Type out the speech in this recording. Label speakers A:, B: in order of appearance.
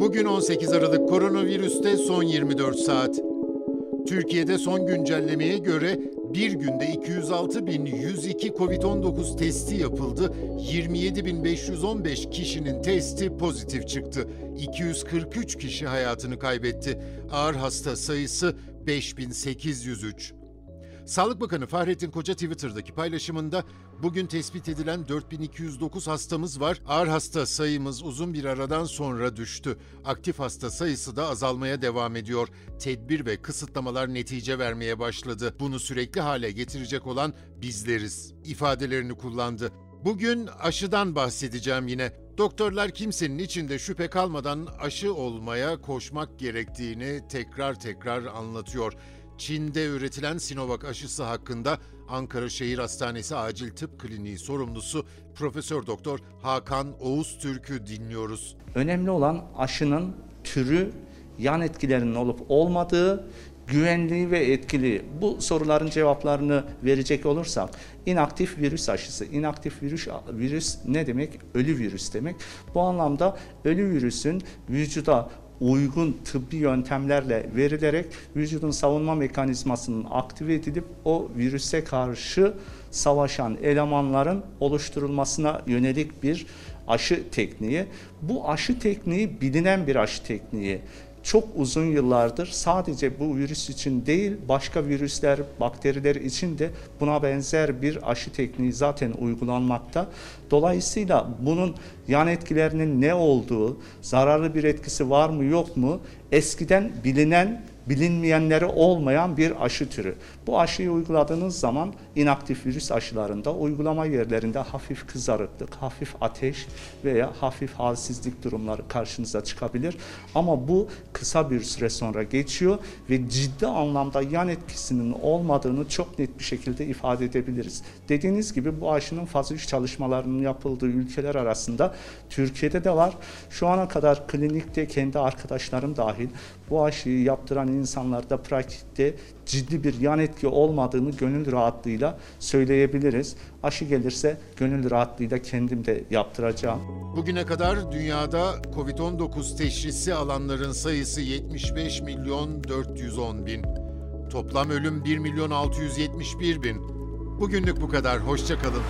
A: Bugün 18 Aralık koronavirüste son 24 saat. Türkiye'de son güncellemeye göre bir günde 206.102 COVID-19 testi yapıldı. 27.515 kişinin testi pozitif çıktı. 243 kişi hayatını kaybetti. Ağır hasta sayısı 5803. Sağlık Bakanı Fahrettin Koca Twitter'daki paylaşımında bugün tespit edilen 4209 hastamız var. Ağır hasta sayımız uzun bir aradan sonra düştü. Aktif hasta sayısı da azalmaya devam ediyor. Tedbir ve kısıtlamalar netice vermeye başladı. Bunu sürekli hale getirecek olan bizleriz ifadelerini kullandı. Bugün aşıdan bahsedeceğim yine. Doktorlar kimsenin içinde şüphe kalmadan aşı olmaya koşmak gerektiğini tekrar tekrar anlatıyor. Çin'de üretilen Sinovac aşısı hakkında Ankara Şehir Hastanesi Acil Tıp Kliniği sorumlusu Profesör Doktor Hakan Oğuz Türk'ü dinliyoruz.
B: Önemli olan aşının türü, yan etkilerinin olup olmadığı, güvenliği ve etkili. Bu soruların cevaplarını verecek olursak inaktif virüs aşısı. İnaktif virüs virüs ne demek? Ölü virüs demek. Bu anlamda ölü virüsün vücuda uygun tıbbi yöntemlerle verilerek vücudun savunma mekanizmasının aktive edilip o virüse karşı savaşan elemanların oluşturulmasına yönelik bir aşı tekniği. Bu aşı tekniği bilinen bir aşı tekniği çok uzun yıllardır sadece bu virüs için değil başka virüsler, bakteriler için de buna benzer bir aşı tekniği zaten uygulanmakta. Dolayısıyla bunun yan etkilerinin ne olduğu, zararlı bir etkisi var mı yok mu eskiden bilinen bilinmeyenleri olmayan bir aşı türü. Bu aşıyı uyguladığınız zaman inaktif virüs aşılarında uygulama yerlerinde hafif kızarıklık, hafif ateş veya hafif halsizlik durumları karşınıza çıkabilir. Ama bu kısa bir süre sonra geçiyor ve ciddi anlamda yan etkisinin olmadığını çok net bir şekilde ifade edebiliriz. Dediğiniz gibi bu aşının faz 3 çalışmalarının yapıldığı ülkeler arasında Türkiye'de de var. Şu ana kadar klinikte kendi arkadaşlarım dahil bu aşıyı yaptıran insanlarda pratikte ciddi bir yan etki olmadığını gönül rahatlığıyla söyleyebiliriz. Aşı gelirse gönül rahatlığıyla kendim de yaptıracağım.
A: Bugüne kadar dünyada COVID-19 teşhisi alanların sayısı 75 milyon 410 bin. Toplam ölüm 1 milyon 671 bin. Bugünlük bu kadar. Hoşçakalın.